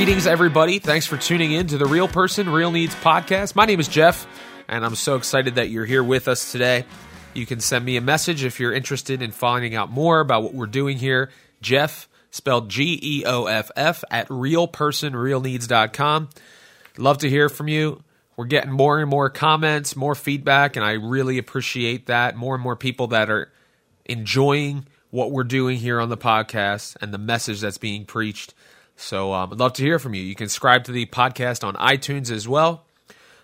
Greetings, everybody. Thanks for tuning in to the Real Person, Real Needs podcast. My name is Geoff, and I'm so excited that you're here with us today. You can send me a message if you're interested in finding out more about what we're doing here. Geoff, spelled G E O F F, at realpersonrealneeds.com. Love to hear from you. We're getting more and more comments, more feedback, and I really appreciate that. More and more people that are enjoying what we're doing here on the podcast and the message that's being preached. So um, I'd love to hear from you. You can subscribe to the podcast on iTunes as well,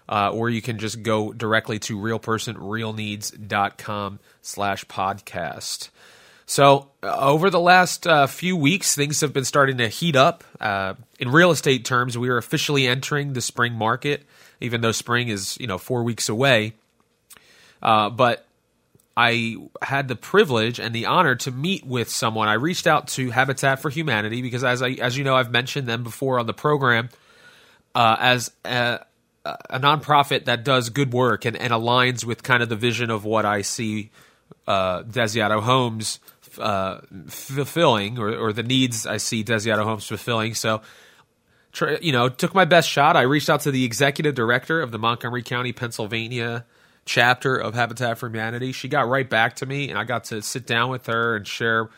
uh, or you can just go directly to realpersonrealneeds.com slash podcast. So uh, over the last uh, few weeks, things have been starting to heat up. Uh, in real estate terms, we are officially entering the spring market, even though spring is you know four weeks away. Uh, but I had the privilege and the honor to meet with someone. I reached out to Habitat for Humanity because, as I, as you know, I've mentioned them before on the program uh, as a, a, nonprofit that does good work and, and, aligns with kind of the vision of what I see uh, Desiato Homes uh, fulfilling, or, or, the needs I see Desiato Homes fulfilling. So, you know, took my best shot. I reached out to the executive director of the Montgomery County, Pennsylvania chapter of Habitat for Humanity. She got right back to me, and I got to sit down with her and share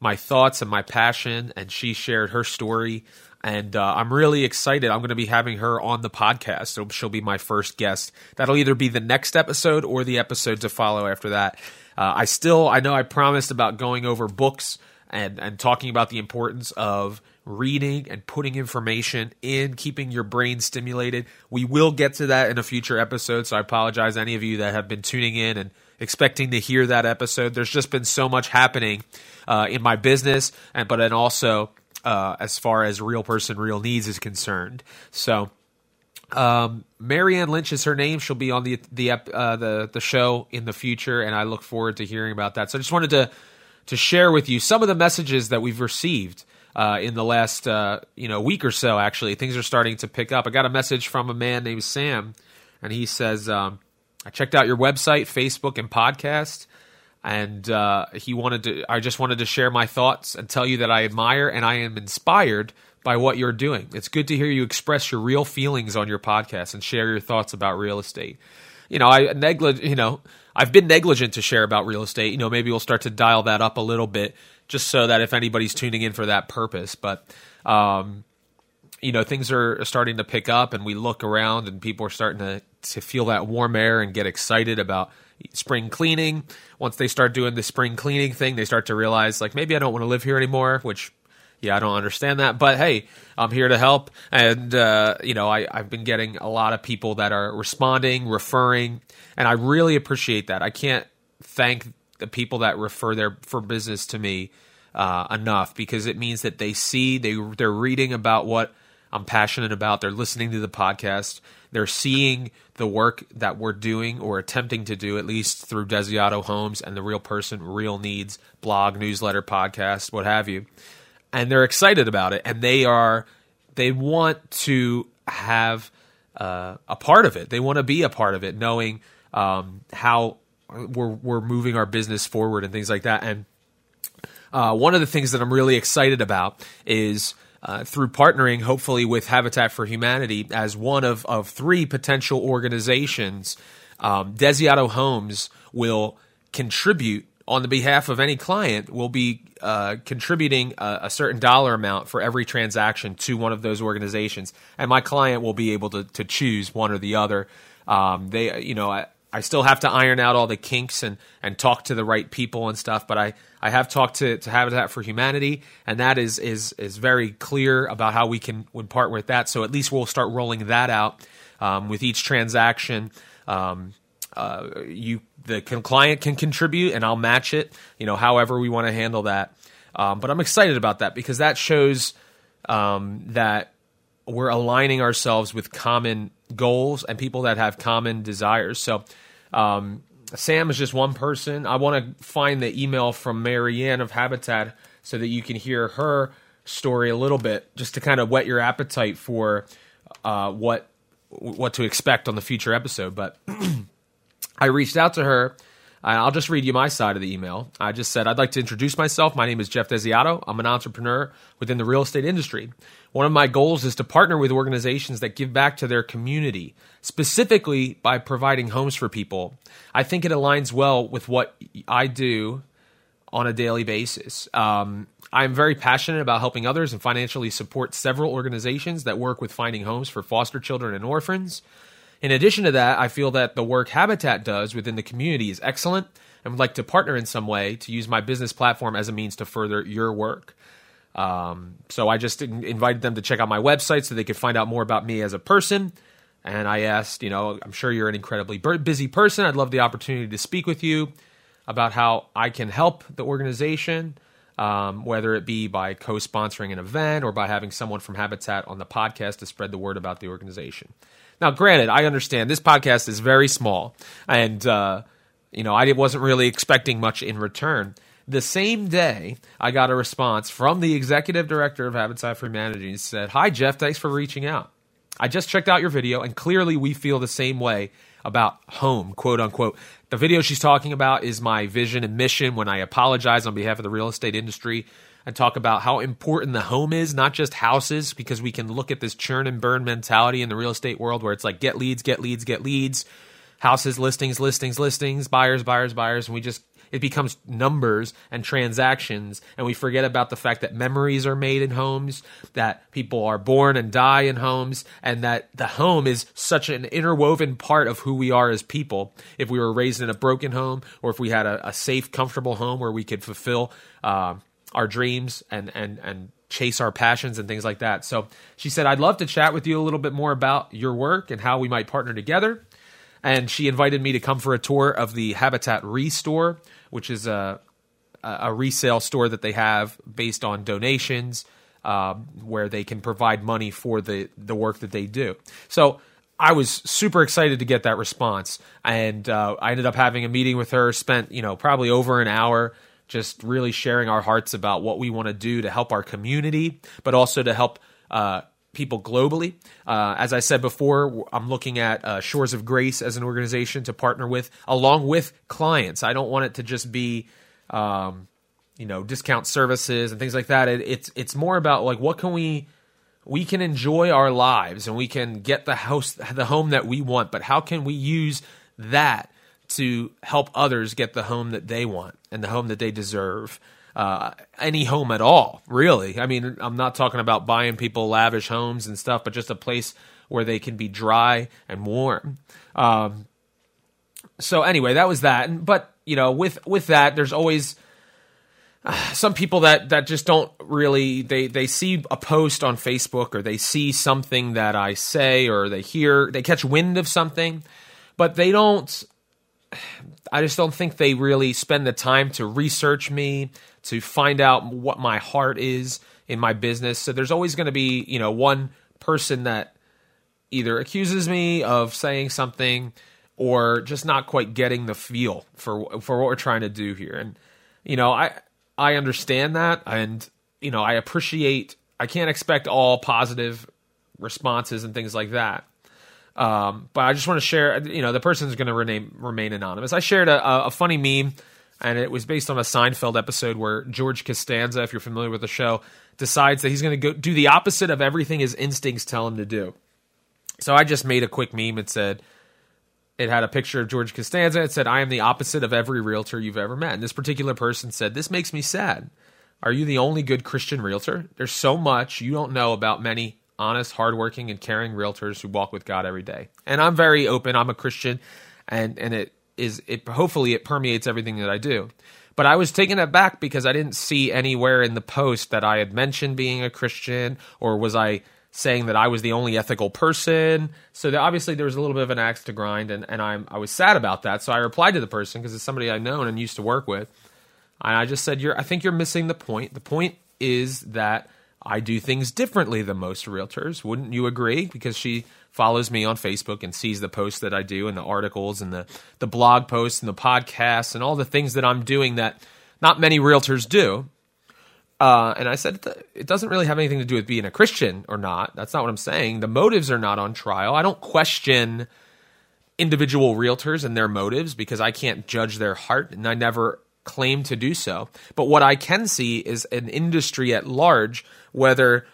my thoughts and my passion. And she shared her story. And uh, I'm really excited. I'm going to be having her on the podcast. So she'll be my first guest. That'll either be the next episode or the episode to follow after that. Uh, I still, I know I promised about going over books and, and talking about the importance of reading and putting information in, keeping your brain stimulated. We will get to that in a future episode, so I apologize any of you that have been tuning in and expecting to hear that episode. There's just been so much happening uh, in my business, and but then also uh, as far as real person, real needs is concerned. So. Um, Marianne Lynch is her name. She'll be on the the uh, the the show in the future, and I look forward to hearing about that. So I just wanted to to share with you some of the messages that we've received uh, in the last uh, you know week or so. Actually, things are starting to pick up. I got a message from a man named Sam, and he says, um, "I checked out your website, Facebook, and podcast." And uh, he wanted to. I just wanted to share my thoughts and tell you that I admire and I am inspired by what you're doing. It's good to hear you express your real feelings on your podcast and share your thoughts about real estate. You know, I neglig- You know, I've been negligent to share about real estate. You know, maybe we'll start to dial that up a little bit just so that if anybody's tuning in for that purpose. But um, you know, things are starting to pick up, and we look around, and people are starting to to feel that warm air and get excited about spring cleaning. Once they start doing the spring cleaning thing, they start to realize like maybe I don't want to live here anymore, which yeah, I don't understand that, but hey, I'm here to help. And, uh, you know, I, I've been getting a lot of people that are responding, referring, and I really appreciate that. I can't thank the people that refer their for business to me uh, enough because it means that they see they they're reading about what I'm passionate about. They're listening to the podcast. They're seeing the work that we're doing or attempting to do, at least through Desiato Homes and the Real Person, Real Needs blog, newsletter, podcast, what have you. And they're excited about it, and they are they want to have uh, a part of it. They want to be a part of it, knowing um, how we're we're moving our business forward and things like that. And uh, one of the things that I'm really excited about is uh, through partnering, hopefully, with Habitat for Humanity as one of of three potential organizations. Um, Desiato Homes will contribute on the behalf of any client will be uh, contributing a, a, certain dollar amount for every transaction to one of those organizations, and my client will be able to, to choose one or the other. Um, they, you know, I, I still have to iron out all the kinks and, and talk to the right people and stuff. But I, I have talked to, to Habitat for Humanity, and that is is is very clear about how we can would partner with that. So at least we'll start rolling that out um, with each transaction. Um, uh, you the client can contribute, and I'll match it. You know, however we want to handle that. Um, but I'm excited about that because that shows um, that we're aligning ourselves with common goals and people that have common desires. So um, Sam is just one person. I want to find the email from Marianne of Habitat so that you can hear her story a little bit, just to kind of whet your appetite for uh, what what to expect on the future episode. But I reached out to her I'll just read you my side of the email. I just said, I'd like to introduce myself. My name is Geoff Desiato. I'm an entrepreneur within the real estate industry. One of my goals is to partner with organizations that give back to their community, specifically by providing homes for people. I think it aligns well with what I do on a daily basis. Um, I'm very passionate about helping others and financially support several organizations that work with finding homes for foster children and orphans. In addition to that, I feel that the work Habitat does within the community is excellent and would like to partner in some way to use my business platform as a means to further your work. Um, so I just invited them to check out my website so they could find out more about me as a person. And I asked, you know, I'm sure you're an incredibly busy person. I'd love the opportunity to speak with you about how I can help the organization, um, whether it be by co sponsoring an event or by having someone from Habitat on the podcast to spread the word about the organization. Now, granted, I understand this podcast is very small, and uh, you know I wasn't really expecting much in return. The same day, I got a response from the executive director of Habitat for Humanity. He said, "Hi Geoff, thanks for reaching out. I just checked out your video, and clearly we feel the same way about home, quote unquote. The video she's talking about is my vision and mission when I apologize on behalf of the real estate industry and talk about how important the home is, not just houses, because we can look at this churn and burn mentality in the real estate world where it's like get leads, get leads, get leads, houses, listings, listings, listings, buyers, buyers, buyers, and we just it becomes numbers and transactions and we forget about the fact that memories are made in homes that people are born and die in homes and that the home is such an interwoven part of who we are as people. If we were raised in a broken home or if we had a, a safe comfortable home where we could fulfill uh, our dreams and and and chase our passions and things like that. So she said, I'd love to chat with you a little bit more about your work and how we might partner together. And she invited me to come for a tour of the Habitat Restore, which is a a resale store that they have based on donations, um, where they can provide money for the the work that they do. So I was super excited to get that response, and uh, I ended up having a meeting with her. Spent you know probably over an hour just really sharing our hearts about what we want to do to help our community, but also to help uh, people globally. Uh, as I said before, I'm looking at uh, Shores of Grace as an organization to partner with, along with clients. I don't want it to just be, um, you know, discount services and things like that. It, it's it's more about like what can we we can enjoy our lives and we can get the house the home that we want, but how can we use that to help others get the home that they want and the home that they deserve. Uh, any home at all, really. I mean, I'm not talking about buying people lavish homes and stuff, but just a place where they can be dry and warm. Um, so anyway, that was that. But you know, with with that, there's always uh, some people that that just don't really they they see a post on Facebook or they see something that I say or they hear they catch wind of something, but they don't I just don't think they really spend the time to research me, to find out what my heart is in my business. So there's always going to be, you know, one person that either accuses me of saying something or just not quite getting the feel for for what we're trying to do here. And you know, I I understand that and you know, I appreciate I can't expect all positive responses and things like that. Um, but I just want to share, you know, the person's going to remain, anonymous. I shared a, a, funny meme, and it was based on a Seinfeld episode where George Costanza, if you're familiar with the show, decides that he's going to go do the opposite of everything his instincts tell him to do. So I just made a quick meme. It said, it had a picture of George Costanza. It said, I am the opposite of every realtor you've ever met. And this particular person said, This makes me sad. Are you the only good Christian realtor? There's so much you don't know about many honest, hardworking, and caring realtors who walk with God every day. And I'm very open. I'm a Christian, and and it is it. Hopefully, it permeates everything that I do. But I was taken aback because I didn't see anywhere in the post that I had mentioned being a Christian, or was I saying that I was the only ethical person. So obviously there was a little bit of an axe to grind, and, and I'm I was sad about that. So I replied to the person because it's somebody I known and used to work with, and I just said, "You're I think you're missing the point. The point is that I do things differently than most realtors. Wouldn't you agree? Because she follows me on Facebook and sees the posts that I do and the articles and the, the blog posts and the podcasts and all the things that I'm doing that not many realtors do. Uh, and I said, it doesn't really have anything to do with being a Christian or not. That's not what I'm saying. The motives are not on trial. I don't question individual realtors and their motives because I can't judge their heart and I never claim to do so. But what I can see is an industry at large, whether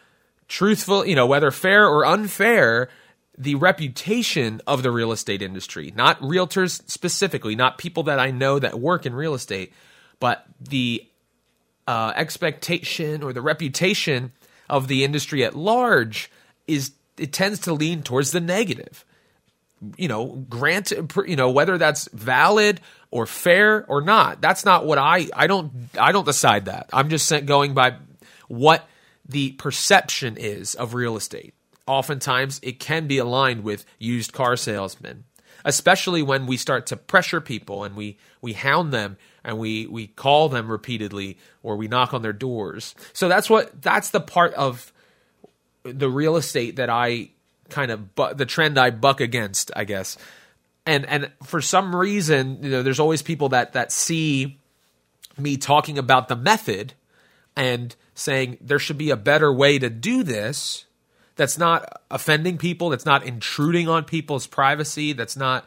truthful, you know, whether fair or unfair, the reputation of the real estate industry, not realtors specifically, not people that I know that work in real estate, but the uh, expectation or the reputation of the industry at large is it tends to lean towards the negative you know, grant, you know, whether that's valid or fair or not. That's not what I, I don't, I don't decide that. I'm just sent going by what the perception is of real estate. Oftentimes it can be aligned with used car salesmen, especially when we start to pressure people and we, we hound them and we, we call them repeatedly or we knock on their doors. So that's what, that's the part of the real estate that I kind of bu- the trend I buck against, I guess. And and for some reason, you know, there's always people that that see me talking about the method and saying there should be a better way to do this that's not offending people, that's not intruding on people's privacy, that's not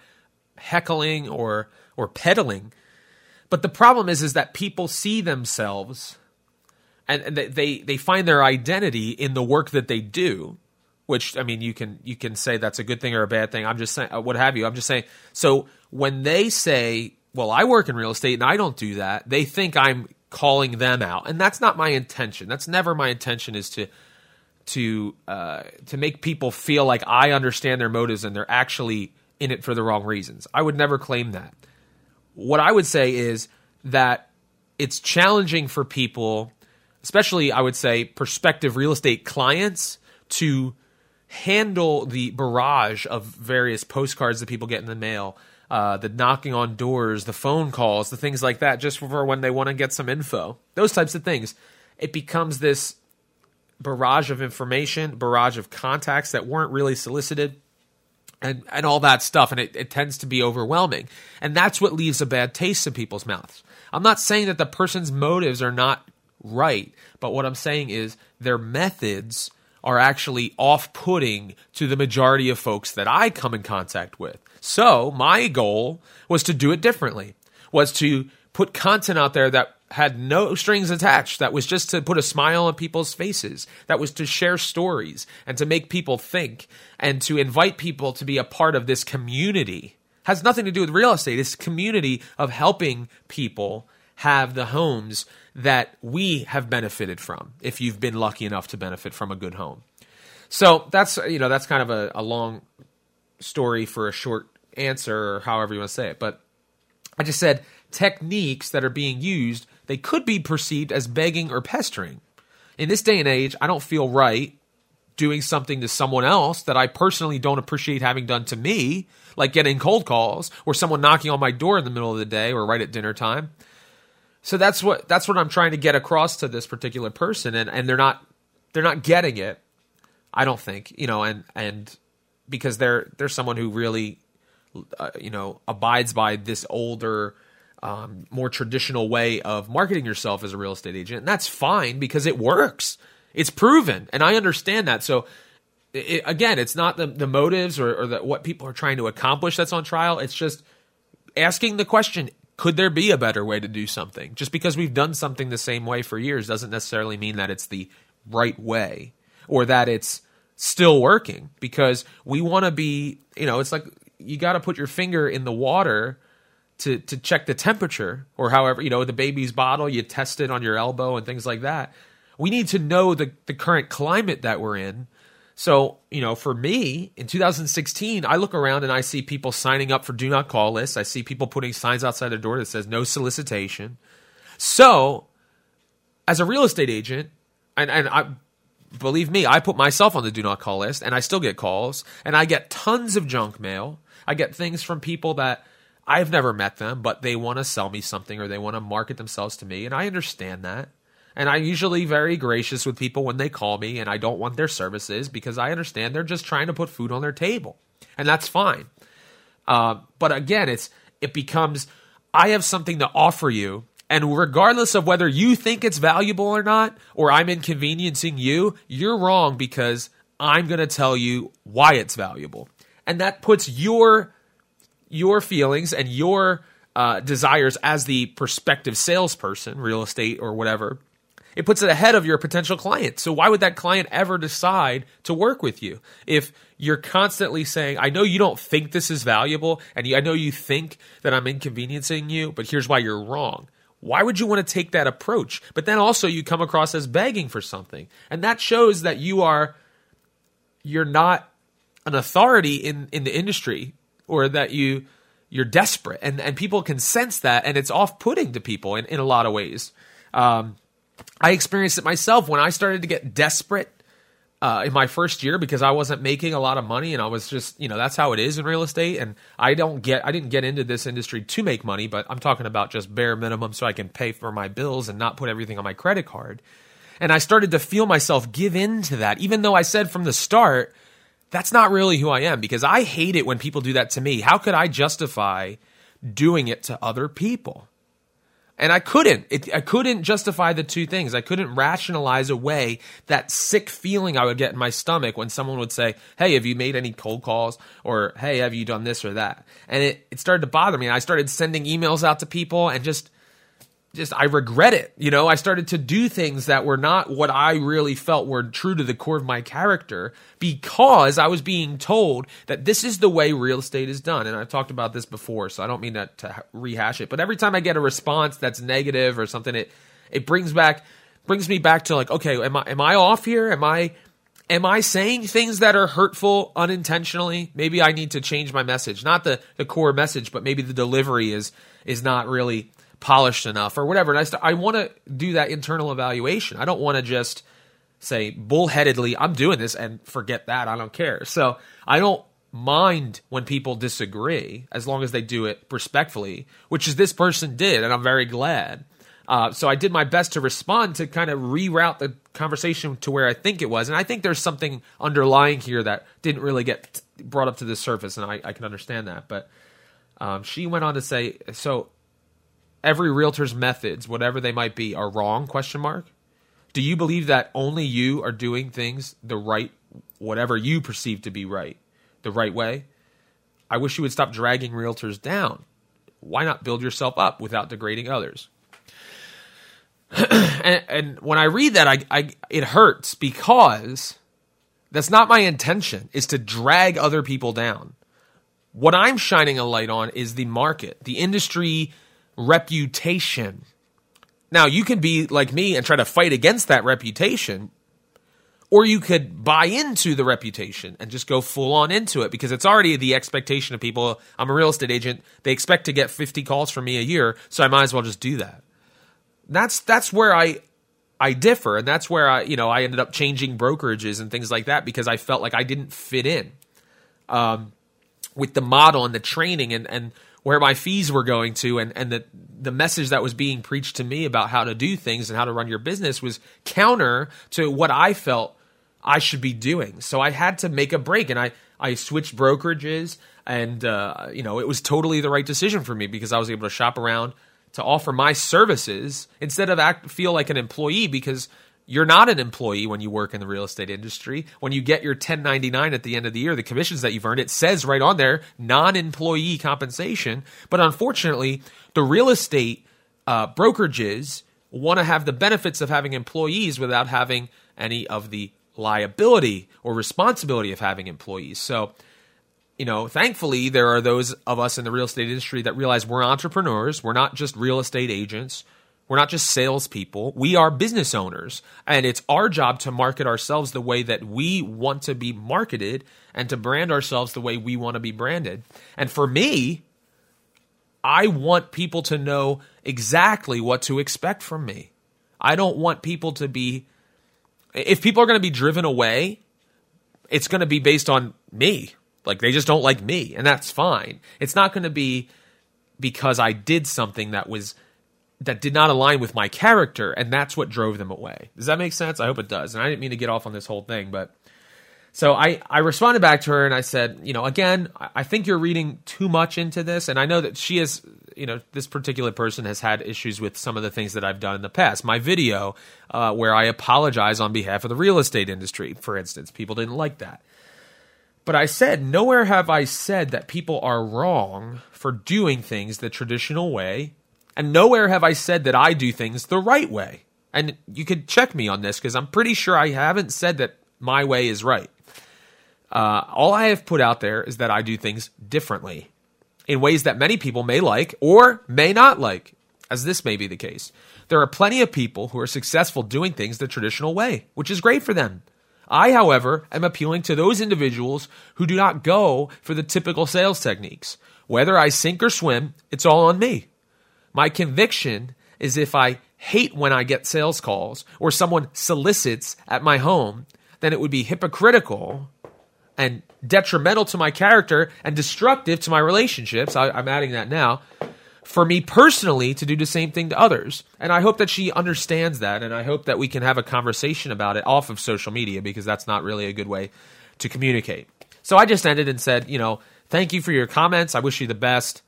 heckling or or peddling. But the problem is is that people see themselves and, and they they find their identity in the work that they do which I mean you can you can say that's a good thing or a bad thing. I'm just saying uh, what have you. I'm just saying. So when they say, "Well, I work in real estate and I don't do that," they think I'm calling them out, and that's not my intention. That's never my intention. Is to to uh, to make people feel like I understand their motives and they're actually in it for the wrong reasons. I would never claim that. What I would say is that it's challenging for people, especially I would say prospective real estate clients, to handle the barrage of various postcards that people get in the mail, uh, the knocking on doors, the phone calls, the things like that, just for when they want to get some info, those types of things. It becomes this barrage of information, barrage of contacts that weren't really solicited. And, and all that stuff, and it, it tends to be overwhelming. And that's what leaves a bad taste in people's mouths. I'm not saying that the person's motives are not right, but what I'm saying is their methods are actually off putting to the majority of folks that I come in contact with. So my goal was to do it differently, was to put content out there that had no strings attached, that was just to put a smile on people's faces, that was to share stories and to make people think and to invite people to be a part of this community. Has nothing to do with real estate. It's community of helping people have the homes that we have benefited from if you've been lucky enough to benefit from a good home. So that's you know that's kind of a, a long story for a short answer or however you want to say it. But I just said techniques that are being used, they could be perceived as begging or pestering. In this day and age, I don't feel right doing something to someone else that I personally don't appreciate having done to me, like getting cold calls or someone knocking on my door in the middle of the day or right at dinner time. So that's what that's what I'm trying to get across to this particular person, and and they're not they're not getting it. I don't think you know, and and because they're they're someone who really uh, you know abides by this older. Um, more traditional way of marketing yourself as a real estate agent, and that's fine because it works. It's proven, and I understand that. So, it, again, it's not the, the motives or, or the, what people are trying to accomplish that's on trial. It's just asking the question: could there be a better way to do something? Just because we've done something the same way for years doesn't necessarily mean that it's the right way or that it's still working because we want to be, you know, it's like you got to put your finger in the water to to check the temperature or however, you know, the baby's bottle, you test it on your elbow and things like that. We need to know the the current climate that we're in so, you know, for me in 2016, I look around and I see people signing up for do not call lists. I see people putting signs outside their door that says no solicitation. So, as a real estate agent, and, and I believe me, I put myself on the do not call list and I still get calls and I get tons of junk mail. I get things from people that I've never met them, but they want to sell me something or they want to market themselves to me. And I understand that. And I'm usually very gracious with people when they call me and I don't want their services because I understand they're just trying to put food on their table. And that's fine. Uh, but again, it's it becomes I have something to offer you. And regardless of whether you think it's valuable or not, or I'm inconveniencing you, you're wrong because I'm going to tell you why it's valuable. And that puts your your feelings and your uh, desires as the prospective salesperson, real estate or whatever, it puts it ahead of your potential client. So why would that client ever decide to work with you if you're constantly saying, "I know you don't think this is valuable, and I know you think that I'm inconveniencing you, but here's why you're wrong." Why would you want to take that approach? But then also you come across as begging for something, and that shows that you are you're not an authority in in the industry, or that you you're desperate, and and people can sense that, and it's off putting to people in in a lot of ways. Um, I experienced it myself when I started to get desperate uh, in my first year because I wasn't making a lot of money and I was just, you know, that's how it is in real estate. And I don't get, I didn't get into this industry to make money, but I'm talking about just bare minimum so I can pay for my bills and not put everything on my credit card. And I started to feel myself give in to that, even though I said from the start, that's not really who I am because I hate it when people do that to me. How could I justify doing it to other people? And I couldn't. It, I couldn't justify the two things. I couldn't rationalize away that sick feeling I would get in my stomach when someone would say, Hey, have you made any cold calls? Or, Hey, have you done this or that? And it, it started to bother me. And I started sending emails out to people and just just I regret it. You know, I started to do things that were not what I really felt were true to the core of my character because I was being told that this is the way real estate is done. And I've talked about this before, so I don't mean that to rehash it. But every time I get a response that's negative or something, it it brings back brings me back to like, okay, am I am I off here? Am I am I saying things that are hurtful unintentionally? Maybe I need to change my message. Not the the core message, but maybe the delivery is is not really polished enough or whatever. And I, st- I want to do that internal evaluation. I don't want to just say bullheadedly, I'm doing this and forget that. I don't care. So I don't mind when people disagree as long as they do it respectfully, which is this person did. And I'm very glad. Uh, so I did my best to respond to kind of reroute the conversation to where I think it was. And I think there's something underlying here that didn't really get brought up to the surface. And I, I can understand that. But um, she went on to say, so every realtor's methods, whatever they might be, are wrong? Question mark. Do you believe that only you are doing things the right, whatever you perceive to be right, the right way? I wish you would stop dragging realtors down. Why not build yourself up without degrading others? and, and, when I read that, I, I it hurts because that's not my intention. Is to drag other people down. What I'm shining a light on is the market, the industry reputation. Now, you can be like me and try to fight against that reputation, or you could buy into the reputation and just go full on into it because it's already the expectation of people. I'm a real estate agent. They expect to get 50 calls from me a year, so I might as well just do that. That's that's where I I differ, and that's where I you know I ended up changing brokerages and things like that because I felt like I didn't fit in um, with the model and the training and and where my fees were going to and, and the, the message that was being preached to me about how to do things and how to run your business was counter to what I felt I should be doing. So I had to make a break and I, I switched brokerages and, uh, you know, it was totally the right decision for me because I was able to shop around to offer my services instead of act, feel like an employee because – you're not an employee when you work in the real estate industry. When you get your 1099 at the end of the year, the commissions that you've earned, it says right on there, non employee compensation. But unfortunately, the real estate uh, brokerages want to have the benefits of having employees without having any of the liability or responsibility of having employees. So, you know, thankfully, there are those of us in the real estate industry that realize we're entrepreneurs. We're not just real estate agents. We're not just salespeople. We are business owners. And it's our job to market ourselves the way that we want to be marketed and to brand ourselves the way we want to be branded. And for me, I want people to know exactly what to expect from me. I don't want people to be, if people are going to be driven away, it's going to be based on me. Like they just don't like me, and that's fine. It's not going to be because I did something that was that did not align with my character, and that's what drove them away. Does that make sense? I hope it does. And I didn't mean to get off on this whole thing, but so I, I responded back to her and I said, you know, again, I think you're reading too much into this. And I know that she is, you know, this particular person has had issues with some of the things that I've done in the past. My video, uh, where I apologize on behalf of the real estate industry, for instance, people didn't like that. But I said, nowhere have I said that people are wrong for doing things the traditional way, and nowhere have I said that I do things the right way. And you could check me on this because I'm pretty sure I haven't said that my way is right. Uh, all I have put out there is that I do things differently in ways that many people may like or may not like, as this may be the case. There are plenty of people who are successful doing things the traditional way, which is great for them. I, however, am appealing to those individuals who do not go for the typical sales techniques. Whether I sink or swim, it's all on me. My conviction is if I hate when I get sales calls or someone solicits at my home, then it would be hypocritical and detrimental to my character and destructive to my relationships. I, am adding that now for me personally to do the same thing to others. And I hope that she understands that. And I hope that we can have a conversation about it off of social media because that's not really a good way to communicate. So I just ended and said, you know, thank you for your comments. I wish you the best.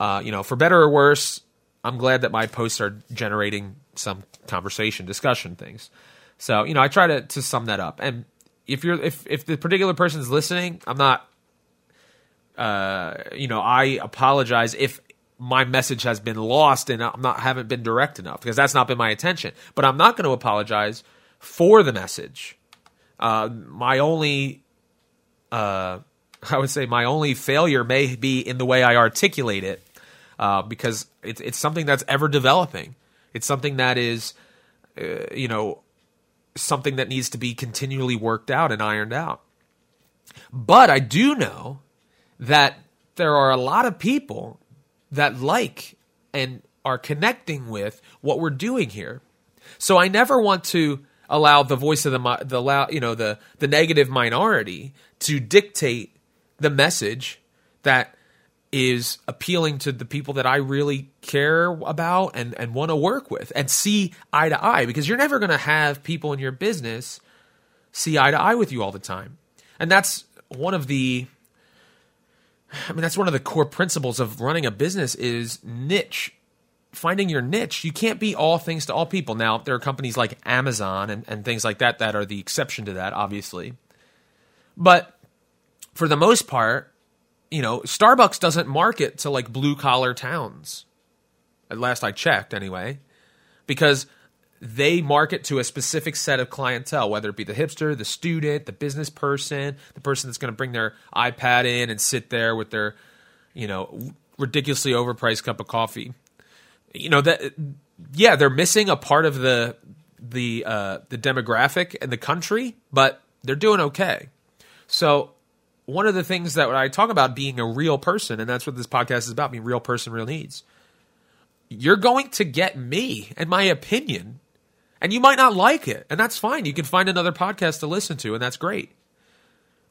Uh, you know, for better or worse, I'm glad that my posts are generating some conversation, discussion things. So, you know, I try to, to sum that up. And if you're if if the particular person's listening, I'm not uh, you know, I apologize if my message has been lost and I'm not haven't been direct enough because that's not been my intention. But I'm not going to apologize for the message. Uh, my only, uh, I would say, my only failure may be in the way I articulate it, uh, because it's it's something that's ever developing. It's something that is, uh, you know, something that needs to be continually worked out and ironed out. But I do know that there are a lot of people that like and are connecting with what we're doing here. So I never want to allow the voice of the the you know the the negative minority to dictate the message that is appealing to the people that I really care about and and want to work with and see eye to eye because you're never going to have people in your business see eye to eye with you all the time. And that's one of the I mean, that's one of the core principles of running a business is niche. Finding your niche. You can't be all things to all people. Now, there are companies like Amazon and, and things like that that are the exception to that, obviously. But for the most part, you know, Starbucks doesn't market to like blue collar towns. At last I checked, anyway, because they market to a specific set of clientele, whether it be the hipster, the student, the business person, the person that's going to bring their iPad in and sit there with their, you know, ridiculously overpriced cup of coffee. You know that, yeah, they're missing a part of the the uh, the demographic and the country, but they're doing okay. So one of the things that I talk about being a real person, and that's what this podcast is about: being real person, real needs. You're going to get me and my opinion and you might not like it, and that's fine. You can find another podcast to listen to, and that's great.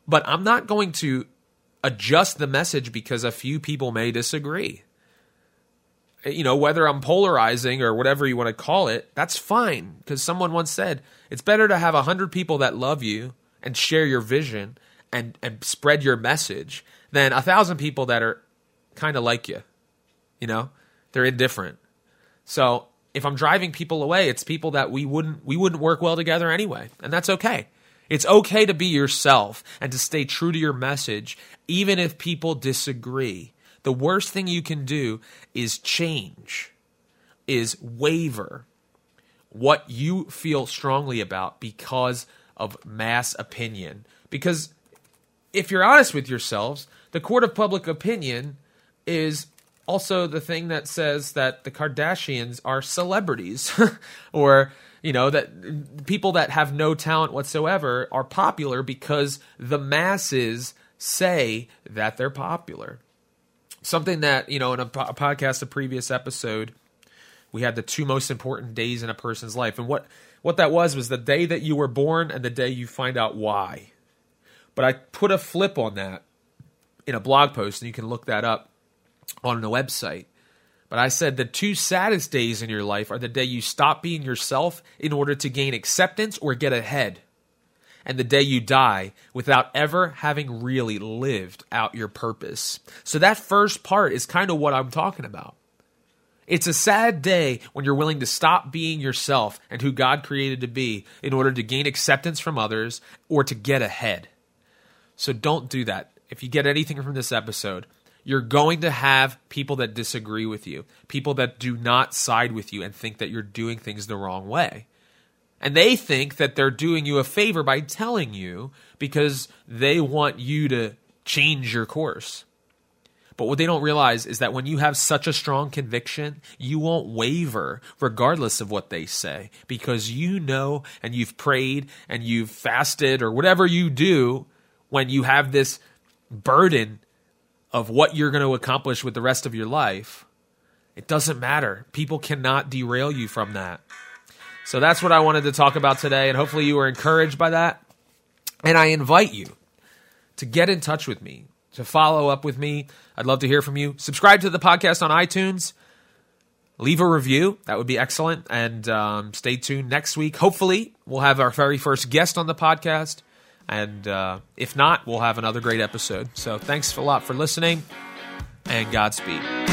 But I'm not going to adjust the message because a few people may disagree. You know, whether I'm polarizing or whatever you want to call it, that's fine. Because someone once said it's better to have 100 people that love you and share your vision and, and spread your message than a thousand people that are kind of like you. You know, they're indifferent. So if I'm driving people away, it's people that we wouldn't we wouldn't work well together anyway, and that's okay. It's okay to be yourself and to stay true to your message even if people disagree. The worst thing you can do is change, is waver what you feel strongly about because of mass opinion. Because if you're honest with yourselves, the court of public opinion is also the thing that says that the Kardashians are celebrities or you know that people that have no talent whatsoever are popular because the masses say that they're popular. Something that, you know, in a, po- a podcast a previous episode we had the two most important days in a person's life and what what that was was the day that you were born and the day you find out why. But I put a flip on that in a blog post and you can look that up on the website. But I said the two saddest days in your life are the day you stop being yourself in order to gain acceptance or get ahead, and the day you die without ever having really lived out your purpose. So that first part is kind of what I'm talking about. It's a sad day when you're willing to stop being yourself and who God created to be in order to gain acceptance from others or to get ahead. So don't do that. If you get anything from this episode, you're going to have people that disagree with you, people that do not side with you and think that you're doing things the wrong way. And they think that they're doing you a favor by telling you because they want you to change your course. But what they don't realize is that when you have such a strong conviction, you won't waver regardless of what they say because you know and you've prayed and you've fasted or whatever you do when you have this burden of what you're going to accomplish with the rest of your life. It doesn't matter. People cannot derail you from that. So that's what I wanted to talk about today, and hopefully you were encouraged by that. And I invite you to get in touch with me to follow up with me. I'd love to hear from you. Subscribe to the podcast on iTunes. Leave a review. That would be excellent. And um, stay tuned next week. Hopefully, we'll have our very first guest on the podcast. And uh, if not, we'll have another great episode. So thanks a lot for listening and Godspeed.